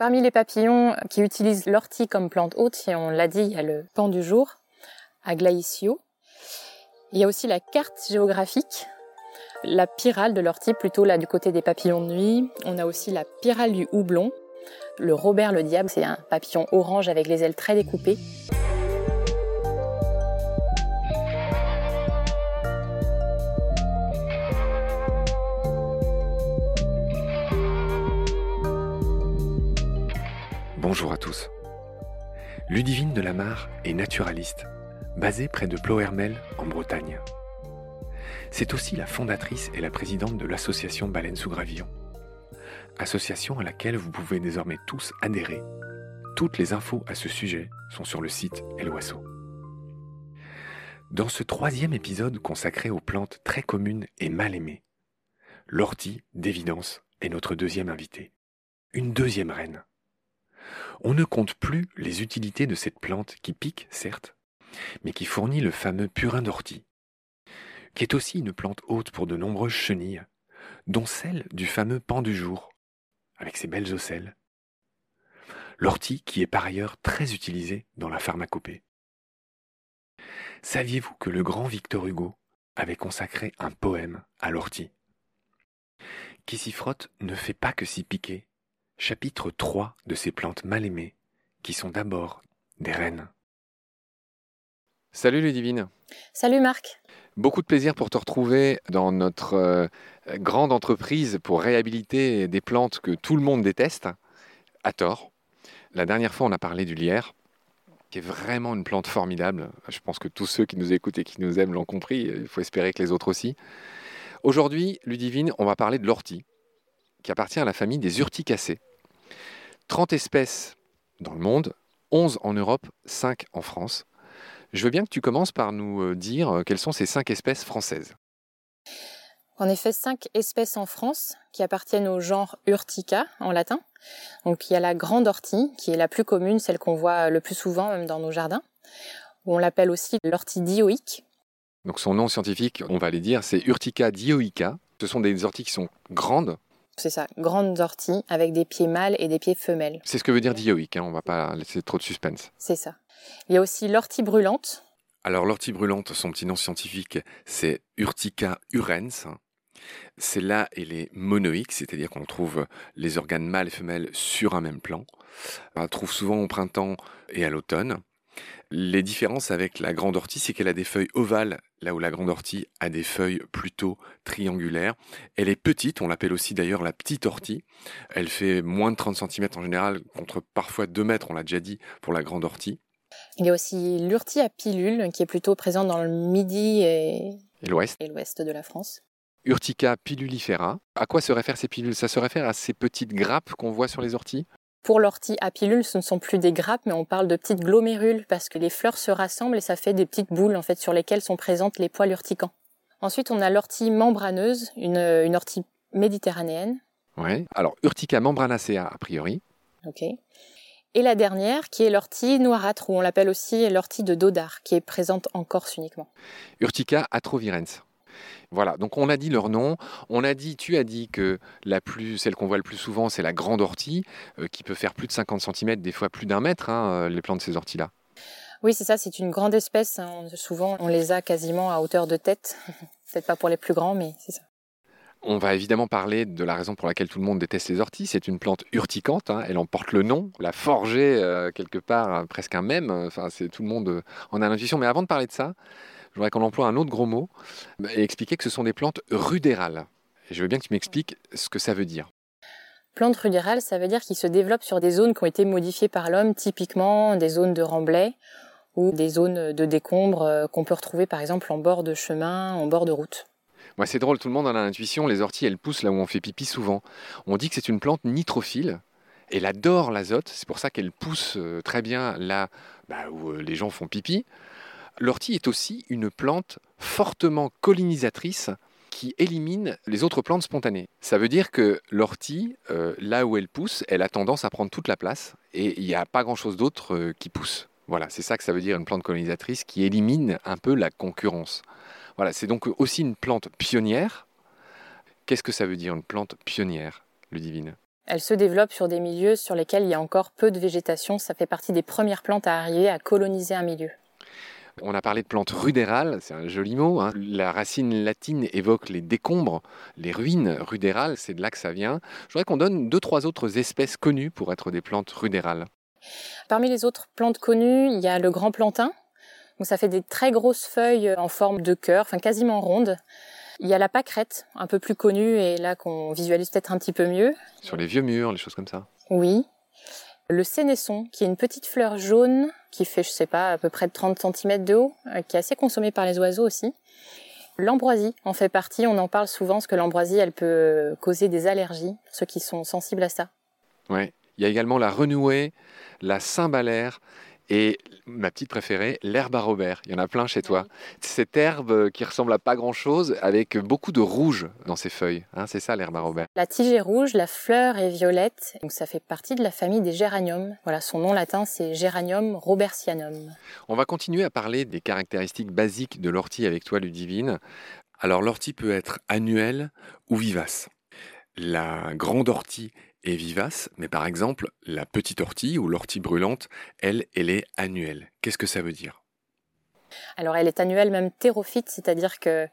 Parmi les papillons qui utilisent l'ortie comme plante haute, on l'a dit, il y a le pan du jour, Aglaïcio. Il y a aussi la carte géographique, la pyrale de l'ortie, plutôt là du côté des papillons de nuit. On a aussi la pyrale du houblon. Le Robert le Diable, c'est un papillon orange avec les ailes très découpées. Bonjour à tous. Ludivine de Lamar est naturaliste, basée près de Plohermel en Bretagne. C'est aussi la fondatrice et la présidente de l'association Baleine sous Gravillon, association à laquelle vous pouvez désormais tous adhérer. Toutes les infos à ce sujet sont sur le site Eloiseau. Dans ce troisième épisode consacré aux plantes très communes et mal aimées, l'ortie, d'évidence, est notre deuxième invitée. Une deuxième reine. On ne compte plus les utilités de cette plante qui pique, certes, mais qui fournit le fameux purin d'ortie, qui est aussi une plante haute pour de nombreuses chenilles, dont celle du fameux pan du jour, avec ses belles ocelles. L'ortie qui est par ailleurs très utilisée dans la pharmacopée. Saviez-vous que le grand Victor Hugo avait consacré un poème à l'ortie? Qui s'y frotte ne fait pas que s'y piquer. Chapitre 3 de ces plantes mal aimées, qui sont d'abord des reines. Salut Ludivine. Salut Marc. Beaucoup de plaisir pour te retrouver dans notre euh, grande entreprise pour réhabiliter des plantes que tout le monde déteste, à tort. La dernière fois, on a parlé du lierre, qui est vraiment une plante formidable. Je pense que tous ceux qui nous écoutent et qui nous aiment l'ont compris. Il faut espérer que les autres aussi. Aujourd'hui, Ludivine, on va parler de l'ortie, qui appartient à la famille des urticacées. 30 espèces dans le monde, 11 en Europe, 5 en France. Je veux bien que tu commences par nous euh, dire euh, quelles sont ces cinq espèces françaises. En effet, cinq espèces en France qui appartiennent au genre Urtica en latin. Donc il y a la grande ortie qui est la plus commune, celle qu'on voit le plus souvent même dans nos jardins. On l'appelle aussi l'ortie dioïque. Donc son nom scientifique, on va les dire, c'est Urtica dioica. Ce sont des orties qui sont grandes. C'est ça, grandes orties avec des pieds mâles et des pieds femelles. C'est ce que veut dire dioïque, hein, on va pas laisser trop de suspense. C'est ça. Il y a aussi l'ortie brûlante. Alors l'ortie brûlante, son petit nom scientifique, c'est Urtica urens. C'est là elle est monoïque, c'est-à-dire qu'on trouve les organes mâles et femelles sur un même plan. On la trouve souvent au printemps et à l'automne. Les différences avec la grande ortie, c'est qu'elle a des feuilles ovales, là où la grande ortie a des feuilles plutôt triangulaires. Elle est petite, on l'appelle aussi d'ailleurs la petite ortie. Elle fait moins de 30 cm en général, contre parfois 2 mètres, on l'a déjà dit, pour la grande ortie. Il y a aussi l'urtie à pilule, qui est plutôt présente dans le midi et, l'ouest de la France. Urtica pilulifera. À quoi se réfèrent ces pilules? Ça se réfère à ces petites grappes qu'on voit sur les orties? Pour l'ortie à pilule, ce ne sont plus des grappes, mais on parle de petites glomérules parce que les fleurs se rassemblent et ça fait des petites boules en fait sur lesquelles sont présentes les poils urticants. Ensuite, on a l'ortie membraneuse, une, une ortie méditerranéenne. Oui. Alors Urtica membranacea a priori. Ok. Et la dernière, qui est l'ortie noirâtre, ou on l'appelle aussi l'ortie de Dodard, qui est présente en Corse uniquement. Urtica atrovirens. Voilà, donc on a dit leur nom. On a dit, tu as dit que la plus, celle qu'on voit le plus souvent, c'est la grande ortie, euh, qui peut faire plus de 50 cm, des fois plus d'un mètre, hein, euh, les plantes de ces orties-là. Oui, c'est ça, c'est une grande espèce. Hein. Souvent, on les a quasiment à hauteur de tête. Peut-être pas pour les plus grands, mais c'est ça. On va évidemment parler de la raison pour laquelle tout le monde déteste les orties. C'est une plante urticante, hein. elle en porte le nom. La forger, euh, quelque part, presque un même. Enfin, c'est tout le monde en a l'intuition. Mais avant de parler de ça, je voudrais qu'on emploie un autre gros mot et expliquer que ce sont des plantes rudérales. Et je veux bien que tu m'expliques ce que ça veut dire. Plante rudérale, ça veut dire qu'ils se développent sur des zones qui ont été modifiées par l'homme, typiquement des zones de remblai ou des zones de décombres qu'on peut retrouver par exemple en bord de chemin, en bord de route. Moi, c'est drôle, tout le monde a l'intuition. Les orties, elles poussent là où on fait pipi souvent. On dit que c'est une plante nitrophile. Elle adore l'azote. C'est pour ça qu'elle pousse euh, très bien là bah, où euh, les gens font pipi. L'ortie est aussi une plante fortement collinisatrice qui élimine les autres plantes spontanées. Ça veut dire que l'ortie, euh, là où elle pousse, elle a tendance à prendre toute la place et il n'y a pas grand-chose d'autre qui pousse. Voilà, c'est ça que ça veut dire une plante collinisatrice qui élimine un peu la concurrence. Voilà, c'est donc aussi une plante pionnière. Qu'est-ce que ça veut dire une plante pionnière, Ludivine? Elle se développe sur des milieux sur lesquels il y a encore peu de végétation. Ça fait partie des premières plantes à arriver à coloniser un milieu. On a parlé de plantes rudérales, c'est un joli mot. Hein. La racine latine évoque les décombres, les ruines rudérales, c'est de là que ça vient. Je voudrais qu'on donne deux, trois autres espèces connues pour être des plantes rudérales. Parmi les autres plantes connues, il y a le grand plantain. Donc ça fait des très grosses feuilles en forme de cœur, enfin quasiment rondes. Il y a la pâquerette, un peu plus connue et là qu'on visualise peut-être un petit peu mieux. Sur les vieux murs, les choses comme ça. Oui. Le sénesson, qui est une petite fleur jaune qui fait, je sais pas, à peu près de 30 cm de haut, euh, qui est assez consommée par les oiseaux aussi. L'ambroisie en fait partie, on en parle souvent parce que l'ambroisie, elle peut causer des allergies, ceux qui sont sensibles à ça. Ouais. Il y a également la renouée, la cymbalaire et ma petite préférée, l'herbe à Robert. Il y en a plein chez toi. Cette herbe qui ressemble à pas grand-chose avec beaucoup de rouge dans ses feuilles. Hein, c'est ça l'herbe à Robert. La tige est rouge, la fleur est violette. Donc ça fait partie de la famille des géraniums. Voilà, son nom latin c'est Géranium robertianum. On va continuer à parler des caractéristiques basiques de l'ortie avec toi, Ludivine. Alors l'ortie peut être annuelle ou vivace. La grande ortie est vivace, mais par exemple, la petite ortie ou l'ortie brûlante, elle, elle est annuelle. Qu'est-ce que ça veut dire? Alors elle est annuelle, même thérophyte, c'est-à-dire que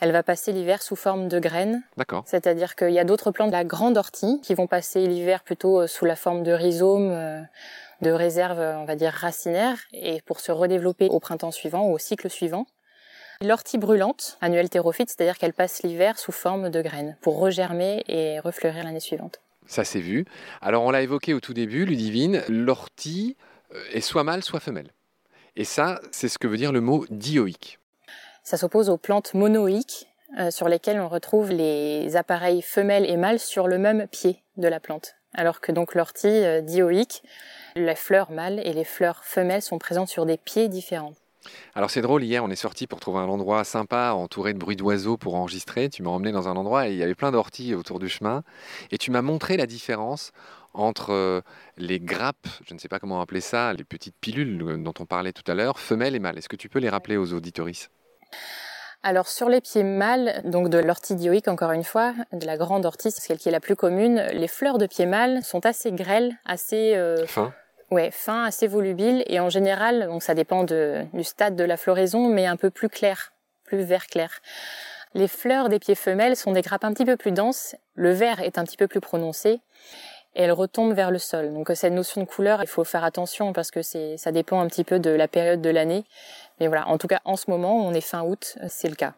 elle va passer l'hiver sous forme de graines. D'accord. C'est-à-dire qu'il y a d'autres plantes, la grande ortie, qui vont passer l'hiver plutôt euh, sous la forme de rhizomes, euh, de réserves, on va dire racinaires, et pour se redévelopper au printemps suivant ou au cycle suivant. L'ortie brûlante, annuelle thérophyte, c'est-à-dire qu'elle passe l'hiver sous forme de graines pour regermer et refleurir l'année suivante. Ça s'est vu. Alors on l'a évoqué au tout début, Ludivine, l'ortie euh, est soit mâle, soit femelle. Et ça, c'est ce que veut dire le mot dioïque. Ça s'oppose aux plantes monoïques euh, sur lesquelles on retrouve les appareils femelles et mâles sur le même pied de la plante. Alors que donc l'ortie euh, dioïque, les fleurs mâles et les fleurs femelles sont présentes sur des pieds différents. Alors c'est drôle, hier on est sorti pour trouver un endroit sympa, entouré de bruit d'oiseaux pour enregistrer. Tu m'as emmené dans un endroit et il y avait plein d'orties autour du chemin. Et tu m'as montré la différence entre euh, les grappes, je ne sais pas comment appeler ça, les petites pilules dont on parlait tout à l'heure, femelles et mâles. Est-ce que tu peux les rappeler aux auditoristes? Alors sur les pieds mâles, donc de l'ortie dioïque encore une fois, de la grande ortie, c'est celle qui est la plus commune, les fleurs de pieds mâles sont assez grêles, assez euh, fin. Ouais, fin, assez volubile et en général, donc ça dépend du stade de la floraison, mais un peu plus clair, plus vert clair. Les fleurs des pieds femelles sont des grappes un petit peu plus denses, le vert est un petit peu plus prononcé et elles retombent vers le sol. Donc cette notion de couleur, il faut faire attention parce que c'est ça dépend un petit peu de la période de l'année. Mais voilà, en tout cas en ce moment, on est fin août, c'est le cas.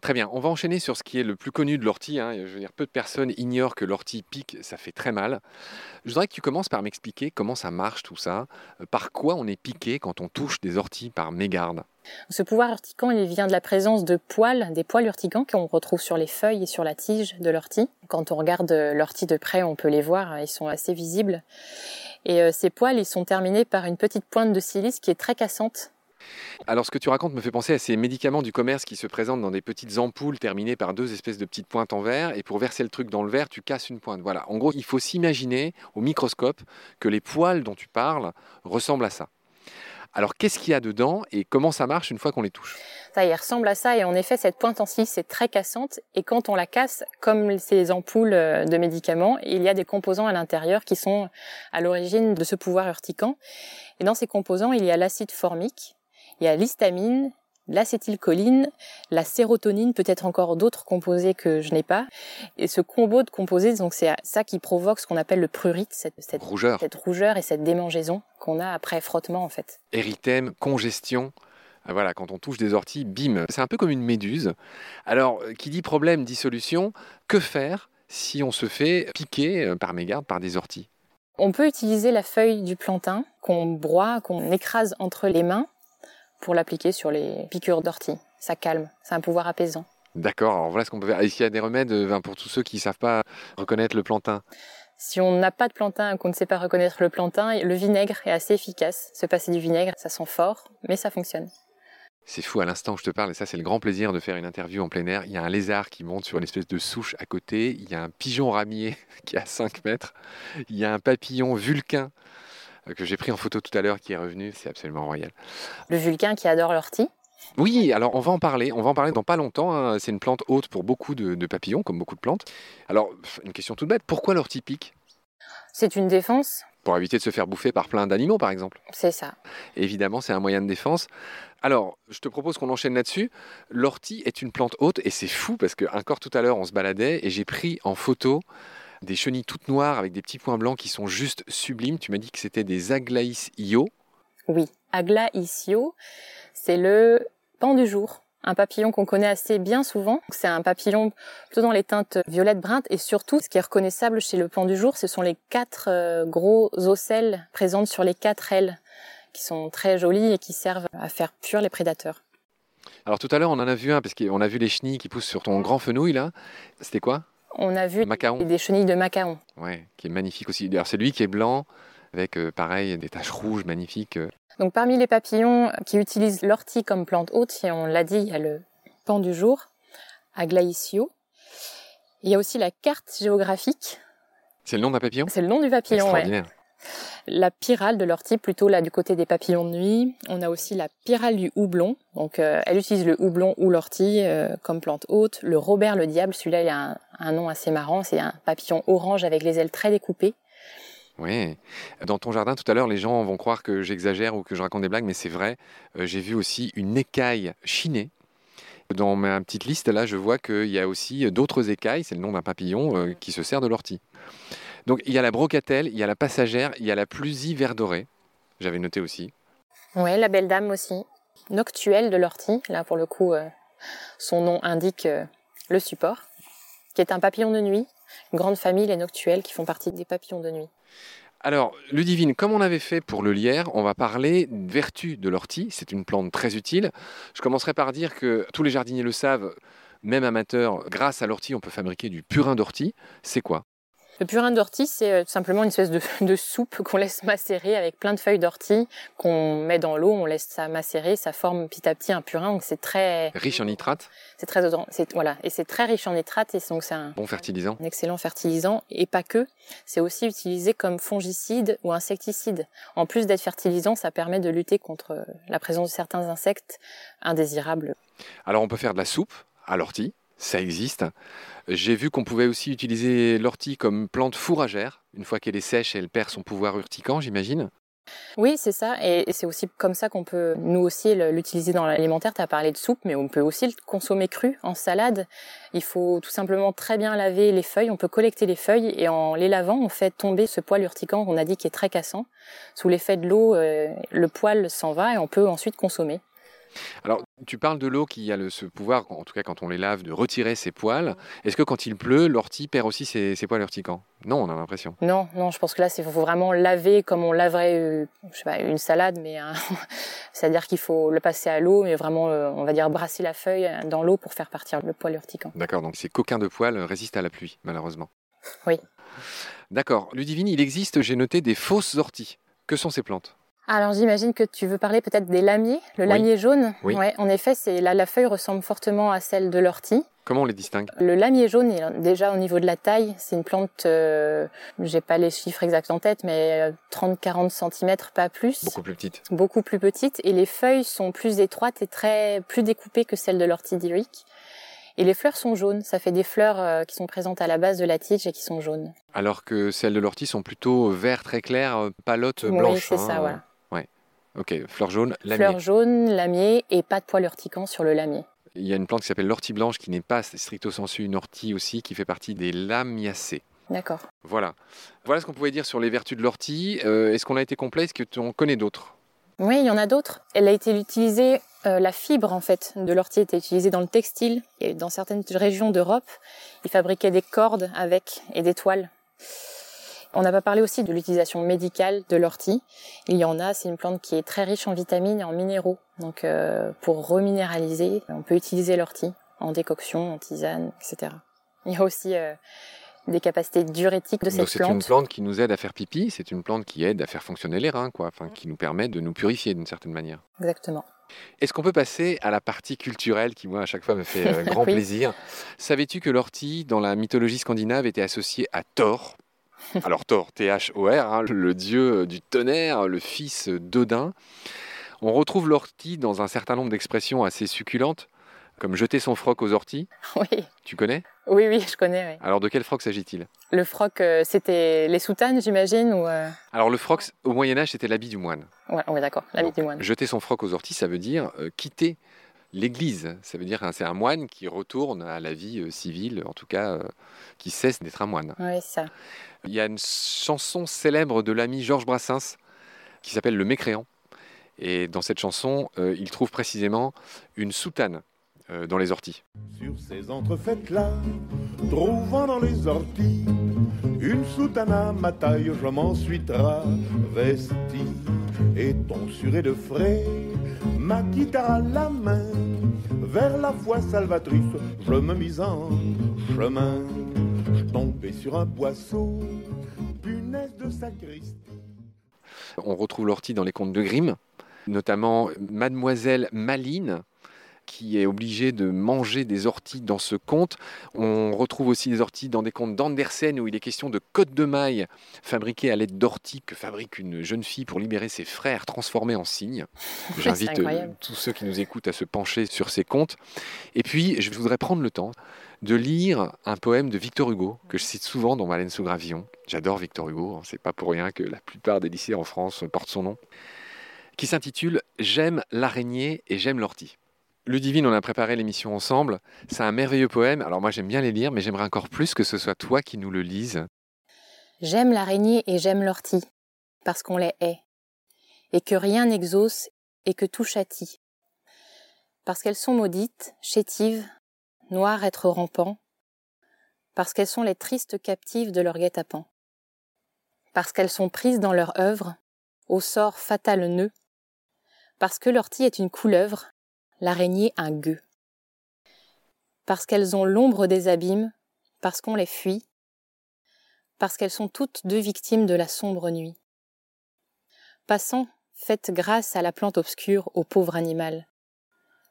Très bien, on va enchaîner sur ce qui est le plus connu de l'ortie. Hein. Je veux dire, peu de personnes ignorent que l'ortie pique, ça fait très mal. Je voudrais que tu commences par m'expliquer comment ça marche tout ça, euh, par quoi on est piqué quand on touche des orties par mégarde? Ce pouvoir urticant, il vient de la présence de poils, des poils urticants qu'on retrouve sur les feuilles et sur la tige de l'ortie. Quand on regarde l'ortie de près, on peut les voir, ils sont assez visibles. Et euh, ces poils, ils sont terminés par une petite pointe de silice qui est très cassante alors ce que tu racontes me fait penser à ces médicaments du commerce qui se présentent dans des petites ampoules terminées par deux espèces de petites pointes en verre et pour verser le truc dans le verre, tu casses une pointe. Voilà, en gros, il faut s'imaginer au microscope que les poils dont tu parles ressemblent à ça. Alors qu'est-ce qu'il y a dedans et comment ça marche une fois qu'on les touche? Ça, il ressemble à ça et en effet cette pointe en silice est très cassante et quand on la casse, comme ces ampoules euh, de médicaments, il y a des composants à l'intérieur qui sont à l'origine de ce pouvoir urticant. Et dans ces composants, il y a l'acide formique il y a l'histamine, l'acétylcholine, la sérotonine, peut-être encore d'autres composés que je n'ai pas. Et ce combo de composés, donc c'est ça qui provoque ce qu'on appelle le prurite, cette, rougeur. cette rougeur et cette démangeaison qu'on a après frottement en fait. Érythème, congestion. Ah, voilà, quand on touche des orties, bim, c'est un peu comme une méduse. Alors, euh, qui dit problème dit solution. Que faire si on se fait piquer euh, par mégarde par des orties? On peut utiliser la feuille du plantain qu'on broie, qu'on écrase entre les mains pour l'appliquer sur les piqûres d'ortie. Ça calme, c'est un pouvoir apaisant. D'accord, alors voilà ce qu'on peut faire. Est-ce qu'il y a des remèdes euh, pour tous ceux qui ne savent pas reconnaître le plantain Si on n'a pas de plantain, qu'on ne sait pas reconnaître le plantain, le vinaigre est assez efficace. Se passer du vinaigre, ça sent fort, mais ça fonctionne. C'est fou, à l'instant où je te parle, et ça c'est le grand plaisir de faire une interview en plein air, il y a un lézard qui monte sur une espèce de souche à côté, il y a un pigeon ramier qui est à 5 mètres, il y a un papillon vulcain que j'ai pris en photo tout à l'heure qui est revenu, c'est absolument royal. Le vulcain qui adore l'ortie, Oui, alors on va en parler. On va en parler dans pas longtemps. hein. C'est une plante haute pour beaucoup de, de papillons, comme beaucoup de plantes. Alors, une question toute bête. Pourquoi l'ortie pique C'est une défense, Pour éviter de se faire bouffer par plein d'animaux, par exemple. c'est ça. Évidemment, c'est un moyen de défense. Alors, je te propose qu'on enchaîne là-dessus. L'ortie est une plante haute et c'est fou parce que encore tout à l'heure, on se baladait et j'ai pris en photo des chenilles toutes noires avec des petits points blancs qui sont juste sublimes. Tu m'as dit que c'était des Aglaïs io. Oui, Agla isio, c'est le pan du jour. Un papillon qu'on connaît assez bien souvent. C'est un papillon plutôt dans les teintes violettes brintes et surtout, ce qui est reconnaissable chez le pan du jour, ce sont les quatre euh, gros ocelles présentes sur les quatre ailes qui sont très jolies et qui servent à faire fuir les prédateurs. Alors tout à l'heure, on en a vu un parce qu'on a vu les chenilles qui poussent sur ton grand fenouil là. C'était quoi? On a vu des chenilles de macaon. Ouais, qui est magnifique aussi. D'ailleurs, c'est lui qui est blanc avec euh, pareil des taches rouges magnifiques. euh. Donc parmi les papillons qui utilisent l'ortie comme plante haute, et on l'a dit, il y a le pan du jour, Aglaïsio. Il y a aussi la carte géographique, C'est le nom d'un papillon? C'est le nom du papillon, ouais. La pyrale de l'ortie, plutôt là du côté des papillons de nuit. On a aussi la pyrale du houblon. Donc euh, elle utilise le houblon ou l'ortie euh, comme plante haute. Le Robert le diable, celui-là il a un, nom assez marrant. C'est un papillon orange avec les ailes très découpées. Oui. Dans ton jardin, tout à l'heure, les gens vont croire que j'exagère ou que je raconte des blagues, mais c'est vrai. Euh, J'ai vu aussi une écaille chinée. Dans ma petite liste, là, je vois qu'il y a aussi d'autres écailles, c'est le nom d'un papillon, qui se sert de l'ortie. Donc, il y a la brocatelle, il y a la passagère, il y a la plusie vert doré. J'avais noté aussi. Ouais, la belle dame aussi. Noctuelle de l'ortie. Là, pour le coup, euh, son nom indique euh, le support, qui est un papillon de nuit. Une grande famille, les noctuelles, qui font partie des papillons de nuit. Alors, Ludivine, comme on avait fait pour le lierre, on va parler vertu de l'ortie. C'est une plante très utile. Je commencerai par dire que tous les jardiniers le savent, même amateurs, grâce à l'ortie, on peut fabriquer du purin d'ortie. C'est quoi? Le purin d'ortie, c'est euh, tout simplement une espèce de, de soupe qu'on laisse macérer avec plein de feuilles d'ortie, qu'on met dans l'eau, on laisse ça macérer, ça forme petit à petit un purin. Donc c'est très, Riche en nitrate, c'est très, odorant. c'est voilà, et c'est très riche en nitrate et donc c'est un, bon fertilisant. un excellent fertilisant et pas que. C'est aussi utilisé comme fongicide ou insecticide. En plus d'être fertilisant, ça permet de lutter contre la présence de certains insectes indésirables. Alors, on peut faire de la soupe à l'ortie, ça existe. J'ai vu qu'on pouvait aussi utiliser l'ortie comme plante fourragère. Une fois qu'elle est sèche, elle perd son pouvoir urticant, j'imagine. Oui, c'est ça. Et c'est aussi comme ça qu'on peut, nous aussi, l'utiliser dans l'alimentaire. Tu as parlé de soupe, mais on peut aussi le consommer cru en salade. Il faut tout simplement très bien laver les feuilles. On peut collecter les feuilles et en les lavant, on fait tomber ce poil urticant qu'on a dit qui est très cassant. Sous l'effet de l'eau, euh, le poil s'en va et on peut ensuite consommer. Alors, tu parles de l'eau qui a le- ce pouvoir, en tout cas quand on les lave, de retirer ses poils. Est-ce que quand il pleut, l'ortie perd aussi ses, ses poils urticants? Non, on a l'impression. Non, non, je pense que là, il faut vraiment laver comme on laverait, euh, je sais pas, une salade, mais un- c'est-à-dire qu'il faut le passer à l'eau, mais vraiment, euh, on va dire, brasser la feuille dans l'eau pour faire partir le poil urticant. D'accord, donc ces coquins de poils résistent à la pluie, malheureusement. Oui. D'accord. Ludivine, il existe, j'ai noté, des fausses orties. Que sont ces plantes? Alors j'imagine que tu veux parler peut-être des lamiers, le Oui. lamier jaune. Oui. Ouais, en effet, c'est la, la feuille ressemble fortement à celle de l'ortie. Comment on les distingue? Le lamier jaune, il est déjà au niveau de la taille, c'est une plante, euh, j'ai pas les chiffres exacts en tête, mais 30-40 cm, pas plus. Beaucoup plus petites. beaucoup plus petites et les feuilles sont plus étroites et très plus découpées que celles de l'ortie Et les fleurs sont jaunes, ça fait des fleurs euh, qui sont présentes à la base de la tige et qui sont jaunes. Alors que celles de l'ortie sont plutôt vert très clair, euh, palotte Oui, blanche. c'est ça, hein. voilà. Ok, fleurs jaunes, lamier. Fleurs jaunes, lamier et pas de poils urticants sur le lamier. Il y a une plante qui s'appelle l'ortie blanche qui n'est pas stricto sensu une ortie aussi, qui fait partie des lamiacées. D'accord. Voilà. Voilà ce qu'on pouvait dire sur les vertus de l'ortie. Euh, Est-ce qu'on a été complet? Est-ce que tu en connais d'autres? Oui, il y en a d'autres. Elle a été utilisée, euh, la fibre en fait de l'ortie était utilisée dans le textile et dans certaines régions d'Europe, ils fabriquaient des cordes avec et des toiles. On n'a pas parlé aussi de l'utilisation médicale de l'ortie. Il y en a, c'est une plante qui est très riche en vitamines et en minéraux. Donc euh, pour reminéraliser, on peut utiliser l'ortie en décoction, en tisane, etc. Il y a aussi euh, des capacités diurétiques de Donc cette c'est une plante. plante qui nous aide à faire pipi, c'est une plante qui aide à faire fonctionner les reins, quoi, enfin, qui nous permet de nous purifier d'une certaine manière. Exactement. Est-ce qu'on peut passer à la partie culturelle qui, moi, à chaque fois me fait euh, grand Oui. plaisir? Savais-tu que l'ortie, dans la mythologie scandinave, était associée à Thor Alors Thor, T-H-O-R, hein, le dieu du tonnerre, le fils d'Odin. On retrouve l'ortie dans un certain nombre d'expressions assez succulentes, comme jeter son froc aux orties. Oui, Tu connais? Oui, oui, je connais. oui. Alors de quel froc s'agit-il? Le froc, euh, c'était les soutanes, j'imagine, ou euh, Alors le froc, au Moyen Âge, c'était l'habit du moine. ouais, ouais, d'accord, l'habit du moine. Jeter son froc aux orties, ça veut dire euh, quitter l'Église. Ça veut dire que c'est un moine qui retourne à la vie euh, civile, en tout cas, euh, qui cesse d'être un moine. Oui, c'est ça. Il y a une chanson célèbre de l'ami Georges Brassens qui s'appelle Le Mécréant. Et dans cette chanson, euh, il trouve précisément une soutane euh, dans les orties. Sur ces entrefaites-là, trouvant dans les orties une soutane à ma taille, je m'en suis travesti. Et tonsuré de frais, ma guitare à la main, vers la foi salvatrice, je me mis en chemin. Je tombais sur un boisseau, punaise de sacristie. On retrouve l'ortie dans les contes de Grimm, notamment Mademoiselle Maline, qui est obligée de manger des orties dans ce conte. On retrouve aussi des orties dans des contes d'Andersen où il est question de côtes de maille fabriquées à l'aide d'orties que fabrique une jeune fille pour libérer ses frères transformés en cygnes. J'invite euh, tous ceux qui nous écoutent à se pencher sur ces contes. Et puis, je voudrais prendre le temps de lire un poème de Victor Hugo que je cite souvent dans Malène sous gravillon. J'adore Victor Hugo, hein, c'est pas pour rien que la plupart des lycées en France portent son nom, qui s'intitule J'aime l'araignée et j'aime l'ortie. Ludivine, on a préparé l'émission ensemble. C'est un merveilleux poème. Alors moi j'aime bien les lire, mais j'aimerais encore plus que ce soit toi qui nous le lises. J'aime l'araignée et j'aime l'ortie, parce qu'on les hait, et que rien n'exauce et que tout châtie. Parce qu'elles sont maudites, chétives, noires être rampant, parce qu'elles sont les tristes captives de leur guet-apens. Parce qu'elles sont prises dans leur œuvre, au sort fatal nœud, parce que l'ortie est une couleuvre, l'araignée un gueux. Parce qu'elles ont l'ombre des abîmes, parce qu'on les fuit, parce qu'elles sont toutes deux victimes de la sombre nuit. Passant, faites grâce à la plante obscure, au pauvre animal.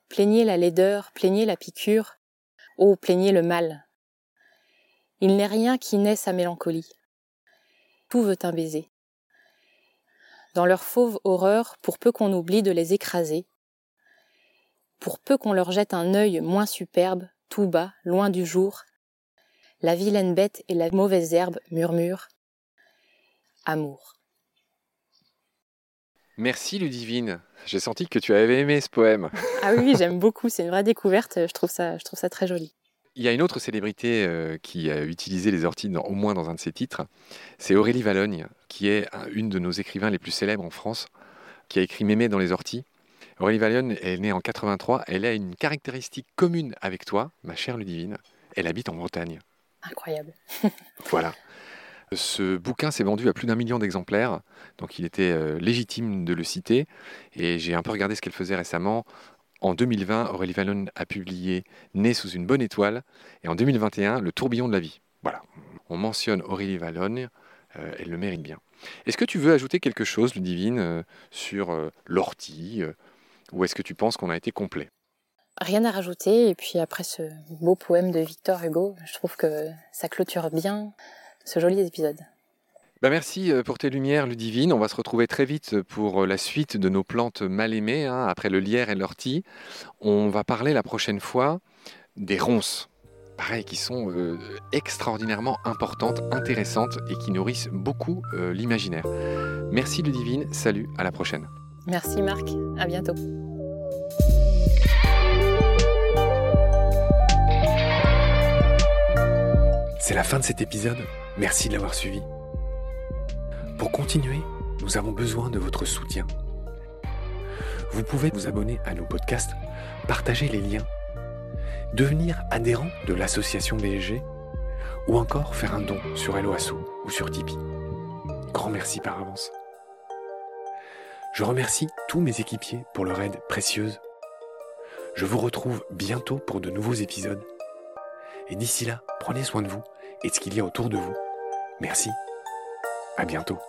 Plaignez la laideur, plaignez la piqûre, ô plaignez le mal. Il n'est rien qui n'ait sa mélancolie. Tout veut un baiser. Dans leur fauve horreur, pour peu qu'on oublie de les écraser, pour peu qu'on leur jette un œil moins superbe, tout bas, loin du jour, la vilaine bête et la mauvaise herbe murmurent Amour. Merci Ludivine. J'ai senti que tu avais aimé ce poème. Ah oui, j'aime beaucoup, c'est une vraie découverte, je trouve ça, je trouve ça très joli. Il y a une autre célébrité euh, qui a utilisé les orties dans- au moins dans un de ses titres. C'est Aurélie Valogne, qui est un- une de nos écrivains les plus célèbres en France, qui a écrit Mémé dans les orties. Aurélie Valogne est née en 83. Elle a une caractéristique commune avec toi, ma chère Ludivine. Elle habite en Bretagne. Incroyable. Voilà. Ce bouquin s'est vendu à plus d'un million d'exemplaires, donc il était euh, légitime de le citer. Et j'ai un peu regardé ce qu'elle faisait récemment. En 2020, Aurélie Vallon a publié Né sous une bonne étoile, et en 2021, Le tourbillon de la vie. Voilà. On mentionne Aurélie Vallon, euh, elle le mérite bien. Est-ce que tu veux ajouter quelque chose, Ludivine, euh, sur euh, l'ortie, ou est-ce que tu penses qu'on a été complet? Rien à rajouter, et puis après ce beau poème de Victor Hugo, je trouve que ça clôture bien ce joli épisode. Bah merci euh, pour tes lumières, Ludivine. On va se retrouver très vite pour euh, la suite de nos plantes mal aimées, hein, après le lierre et l'ortie. On va parler la prochaine fois des ronces. Pareil, qui sont euh, extraordinairement importantes, intéressantes et qui nourrissent beaucoup euh, l'imaginaire. Merci Ludivine, salut, à la prochaine. Merci Marc, à bientôt. C'est la fin de cet épisode. Merci de l'avoir suivi. Pour continuer, nous avons besoin de votre soutien. Vous pouvez vous abonner à nos podcasts, partager les liens, devenir adhérent de l'association BSG ou encore faire un don sur Helloasso ou sur Tipeee. Grand merci par avance. Je remercie tous mes équipiers pour leur aide précieuse. Je vous retrouve bientôt pour de nouveaux épisodes. Et d'ici là, prenez soin de vous et de ce qu'il y a autour de vous. Merci. À bientôt.